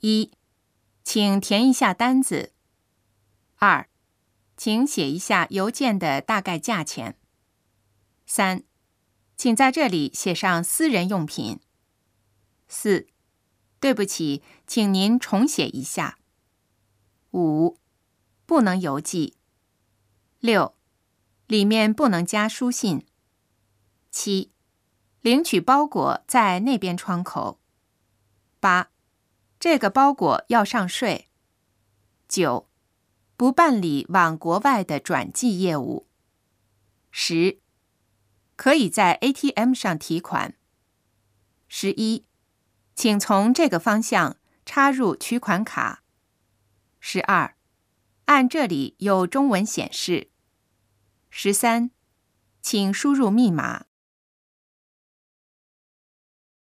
一，请填一下单子。二，请写一下邮件的大概价钱。三，请在这里写上私人用品。四，对不起，请您重写一下。五，不能邮寄。六，里面不能加书信。七，领取包裹在那边窗口。八。这个包裹要上税。九，不办理往国外的转寄业务。十，可以在 ATM 上提款。十一，请从这个方向插入取款卡。十二，按这里有中文显示。十三，请输入密码。